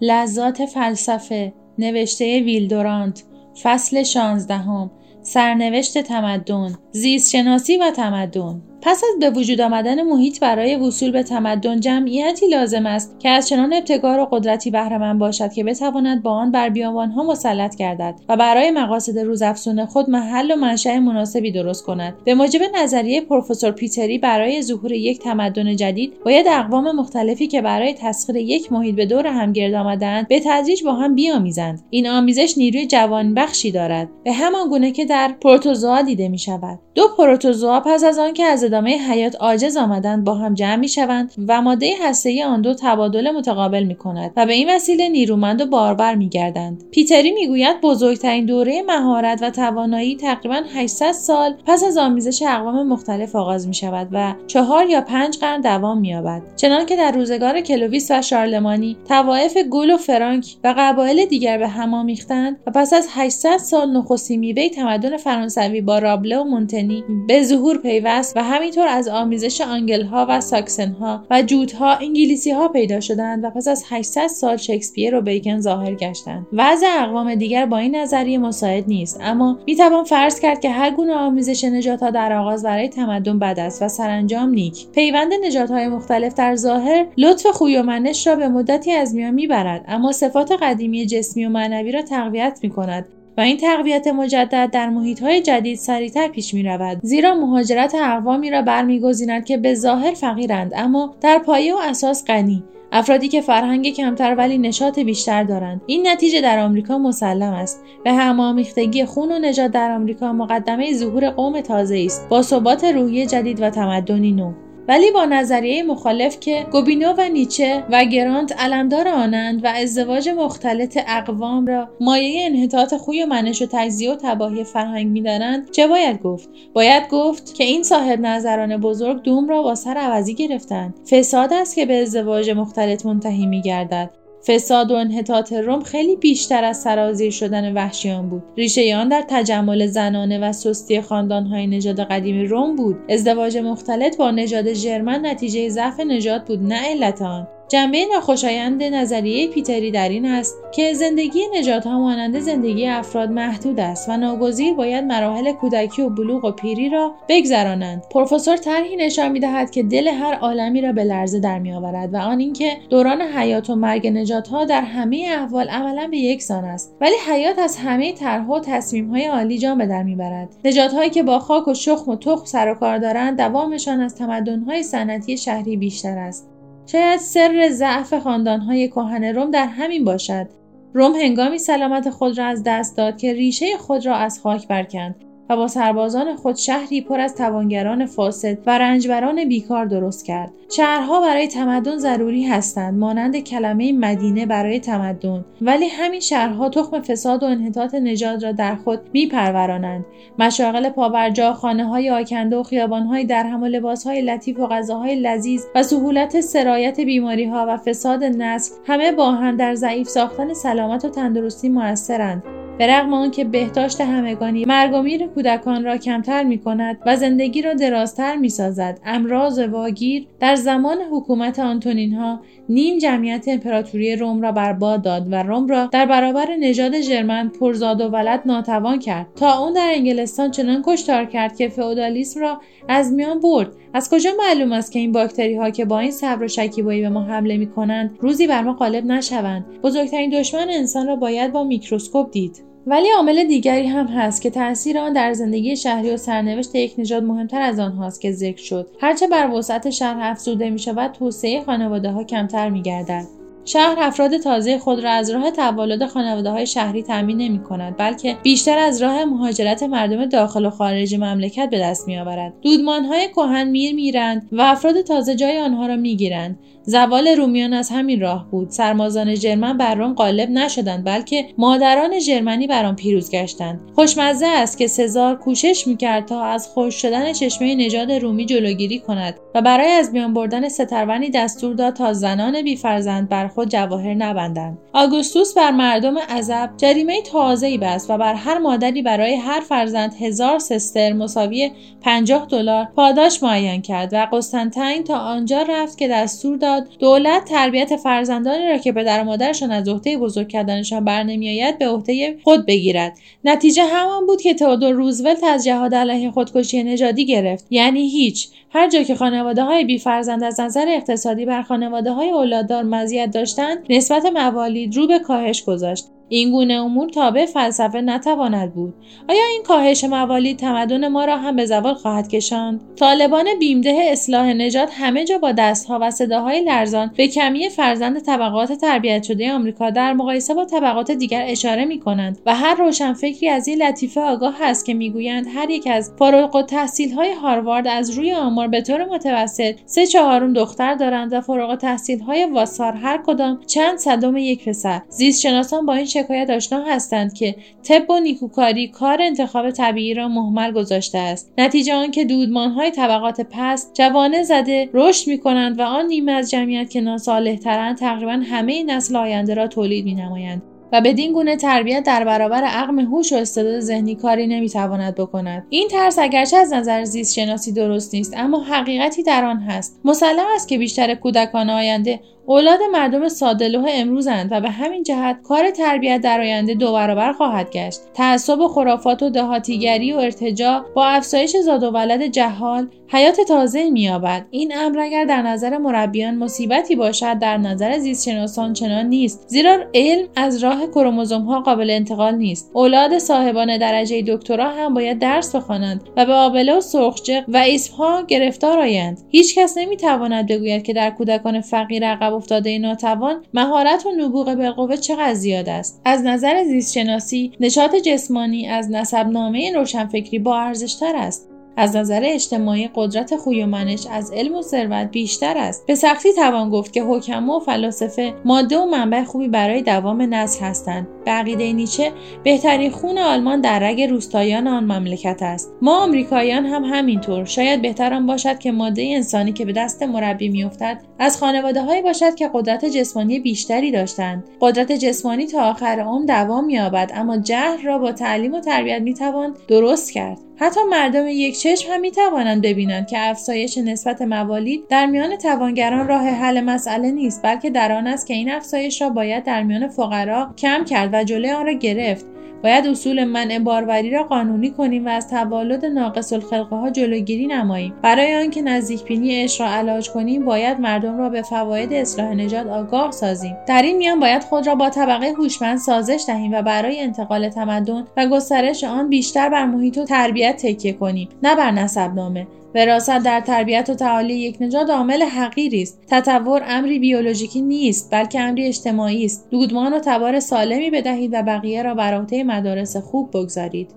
لذات فلسفه نوشته ویلدورانت فصل شانزدهم سرنوشت تمدن زیست شناسی و تمدن. پس از به وجود آمدن محیط برای وصول به تمدن جمعیتی لازم است که از چنان ابتکار و قدرتی بهرهمند باشد که بتواند با آن بر بیابانها مسلط گردد و برای مقاصد روزافزون خود محل و منشأ مناسبی درست کند. به موجب نظریه پروفسور پیتری برای ظهور یک تمدن جدید باید اقوام مختلفی که برای تسخیر یک محیط به دور هم گرد آمدند به تدریج با هم بیامیزند. این آمیزش نیروی جوانبخشی دارد. به همان گونه که در پروتوزوا دیده می شود دو پروتوزوا پس از آنکه از ادامه حیات عاجز آمدند با هم جمع می شوند و ماده هسته‌ای آن دو تبادل متقابل می کند و به این وسیله نیرومند و بارور می گردند. پیتری می‌گوید بزرگترین دوره مهارت و توانایی تقریبا 800 سال پس از آمیزش اقوام مختلف آغاز می شود و چهار یا پنج قرن دوام می یابد چنانکه در روزگار کلوویس و شارلمانی طوایف گول و فرانک و قبایل دیگر به هم آمیختند و پس از 800 سال نخستین میوه تمدن فرانسوی با رابله و مونتنی به ظهور پیوست و همین همینطور از آمیزش آنگل ها و ساکسن ها و جوت‌ها انگلیسی ها پیدا شدند و پس از 800 سال شکسپیر و بیکن ظاهر گشتند. وضع اقوام دیگر با این نظریه مساعد نیست اما می‌توان فرض کرد که هر گونه آمیزش نجات ها در آغاز برای تمدن بد است و سرانجام نیک. پیوند نجات های مختلف در ظاهر لطف خوی و منش را به مدتی از میان می‌برد اما صفات قدیمی جسمی و معنوی را تقویت می کند و این تقویت مجدد در محیط های جدید سریعتر پیش می رود زیرا مهاجرت اقوامی را برمیگزیند که به ظاهر فقیرند اما در پایه و اساس غنی. افرادی که فرهنگ کمتر ولی نشاط بیشتر دارند. این نتیجه در آمریکا مسلم است به همامیختگی خون و نژاد در آمریکا مقدمه ظهور قوم تازه است با ثبات روحی جدید و تمدنی نو. ولی با نظریه مخالف که گوبینو و نیچه و گرانت علمدار آنند و ازدواج مختلط اقوام را مایه انحطاط خوی و منش و تجزیه و تباهی فرهنگ می‌دانند چه باید گفت؟ باید گفت که این صاحب نظران بزرگ دوم را با سر عوضی گرفتند. فساد است که به ازدواج مختلط منتهی میگردد. فساد و انحطاط روم خیلی بیشتر از سرازیر شدن وحشیان بود. ریشه آن در تجمل زنانه و سستی خاندانهای نژاد قدیم روم بود. ازدواج مختلط با نژاد ژرمن نتیجه ضعف نژاد بود نه علت آن. جنبه ناخوشایند نظریه پیتری در این است که زندگی نژادها مانند زندگی افراد محدود است و ناگزیر باید مراحل کودکی و بلوغ و پیری را بگذرانند. پروفسور طرحی نشان می‌دهد که دل هر عالمی را به لرزه در میآورد و آن اینکه دوران حیات و مرگ نژادها در همه احوال عملا به یکسان است ولی حیات از همه طرحها و تصمیمهای عالی جان به در می‌برد. نژادهایی که با خاک و شخم و تخم سر و کار دارند دوامشان از تمدنهای صنعتی شهری بیشتر است. شاید سر ضعف خاندانهای کهن روم در همین باشد. روم هنگامی سلامت خود را از دست داد که ریشه خود را از خاک برکند. و با سربازان خود شهری پر از توانگران فاسد و رنجبران بیکار درست کرد. شهرها برای تمدن ضروری هستند مانند کلمه مدینه برای تمدن. ولی همین شهرها تخم فساد و انحطاط نژاد را در خود میپرورانند. مشاغل پاورجا خانه های آکنده و خیابانهای درهم و لباسهای لطیف و غذاهای لذیذ و سهولت سرایت بیماری ها و فساد نسل همه با هم در ضعیف ساختن سلامت و تندرستی موثرند. به رغم آنکه بهداشت همگانی مرگ و میر کودکان را کمتر می کند و زندگی را درازتر می سازد امراض واگیر در زمان حکومت آنتونین ها نیم جمعیت امپراتوری روم را برباد داد و روم را در برابر نژاد ژرمن پرزاد و ولد ناتوان کرد. تا اون در انگلستان چنان کشتار کرد که فئودالیسم را از میان برد. از کجا معلوم است که این باکتری ها که با این صبر و شکیبایی به ما حمله می کنند روزی بر ما غالب نشوند؟ بزرگترین دشمن انسان را باید با میکروسکوپ دید. ولی عامل دیگری هم هست که تاثیر آن در زندگی شهری و سرنوشت یک نژاد مهمتر از آنهاست که ذکر شد هرچه بر وسعت شهر افزوده می شود توسعه خانواده ها کمتر می گردد. شهر افراد تازه خود را از راه تولد خانواده های شهری تامین نمی کند بلکه بیشتر از راه مهاجرت مردم داخل و خارج مملکت به دست می آورد دودمان های کهن میر میرند و افراد تازه جای آنها را می گیرند زوال رومیان از همین راه بود. سرمازان ژرمن بر روم غالب نشدند بلکه مادران ژرمنی بر آن پیروز گشتند. خوشمزه است که سزار کوشش می‌کرد تا از خوش شدن چشمه نژاد رومی جلوگیری کند و برای از میان بردن سترونی دستور داد تا زنان بیفرزند بر خود جواهر نبندند. آگوستوس بر مردم عذب جریمه تازه‌ای بست و بر هر مادری برای هر فرزند هزار سستر مساوی پنجاه دلار پاداش معین کرد و قسطنطین تا آنجا رفت که دستور داد دولت تربیت فرزندانی را که پدر و مادرشان از عهده بزرگ کردنشان برنمیآید به عهده خود بگیرد. نتیجه همان بود که تئودور روزولت از جهاد علیه خودکشی نژادی گرفت. یعنی هیچ. هر جا که خانواده های بی فرزند از نظر اقتصادی بر خانواده های اولاددار مزیت داشتند نسبت موالید رو به کاهش گذاشت. این گونه امور تابع فلسفه نتواند بود. آیا این کاهش موالید تمدن ما را هم به زوال خواهد کشاند؟ طالبان بیمده اصلاح نجات همه جا با دستها و صداهای لرزان به کمی فرزند طبقات تربیت شده آمریکا در مقایسه با طبقات دیگر اشاره می کنند و هر روشنفکری از این لطیفه آگاه هست که می‌گویند هر یک از فارغ تحصیل های هاروارد از روی آمار به طور متوسط سه چهارم دختر دارند و فارغ تحصیل های واسار هر کدام چند صدم یک پسر. زیست با این شکایت آشنا هستند که طب و نیکوکاری کار انتخاب طبیعی را محمل گذاشته است. نتیجه آنکه دودمانهای طبقات پست جوانه زده رشد می کنند و آن نیمه از جمعیت که ناصالحترند تقریبا همه نسل آینده را تولید می نمایند و بدین گونه تربیت در برابر عقم هوش و استعداد ذهنی کاری نمی‌تواند بکند. این ترس اگرچه از نظر زیست شناسی درست نیست اما حقیقتی در آن هست. مسلم است که بیشتر کودکان آینده اولاد مردم سادلوه امروزند و به همین جهت کار تربیت در آینده دو برابر خواهد گشت. تعصب خرافات و دهاتیگری و ارتجاع با افزایش زاد و ولد جهال حیات تازه مییابد. این امر اگر در نظر مربیان مصیبتی باشد در نظر زیستشناسان چنان نیست زیرا علم از راه کروموزوم ها قابل انتقال نیست. اولاد صاحبان درجه دکترا هم باید درس بخوانند و به آبله و سرخجق و اسمها گرفتار آیند. هیچکس نمی‌تواند بگوید که در کودکان فقیر عقب افتاده ناتوان مهارت و نبوغ بالقوه چقدر زیاد است؟ از نظر زیستشناسی نشاط جسمانی از نسبنامه روشنفکری با ارزشتر است. از نظر اجتماعی قدرت خوی و منش از علم و ثروت بیشتر است. به سختی توان گفت که حکما و فلاسفه ماده و منبع خوبی برای دوام نسل هستند. به نیچه بهترین خون آلمان در رگ روستایان آن مملکت است. ما آمریکاییان هم همینطور. شاید بهتر آن باشد که ماده انسانی که به دست مربی میافتد از خانواده هایی باشد که قدرت جسمانی بیشتری داشتند. قدرت جسمانی تا آخر عمر دوام مییابد اما جهل را با تعلیم و تربیت می‌توان درست کرد. حتی مردم یک چشم هم می توانند ببینند که افزایش نسبت موالید در میان توانگران راه حل مسئله نیست بلکه در آن است که این افزایش را باید در میان فقرا کم کرد و جلوی آن را گرفت. باید اصول منع باروری را قانونی کنیم و از تولد ناقص الخلقه ها جلوگیری نماییم. برای آنکه نزدیک بینی عشق را علاج کنیم باید مردم را به فواید اصلاح نژاد آگاه سازیم. در این میان باید خود را با طبقه هوشمند سازش دهیم و برای انتقال تمدن و گسترش آن بیشتر بر محیط و تربیت تکیه کنیم. نه بر نسبنامه. وراثت در تربیت و تعالی یک نژاد عامل حقیری است. تطور امری بیولوژیکی نیست بلکه امری اجتماعی است. دودمان و تبار سالمی بدهید و بقیه را بر عهده مدارس خوب بگذارید.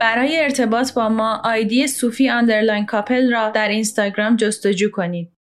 برای ارتباط با ما آیدی صوفی underline کاپل را در اینستاگرام جستجو کنید.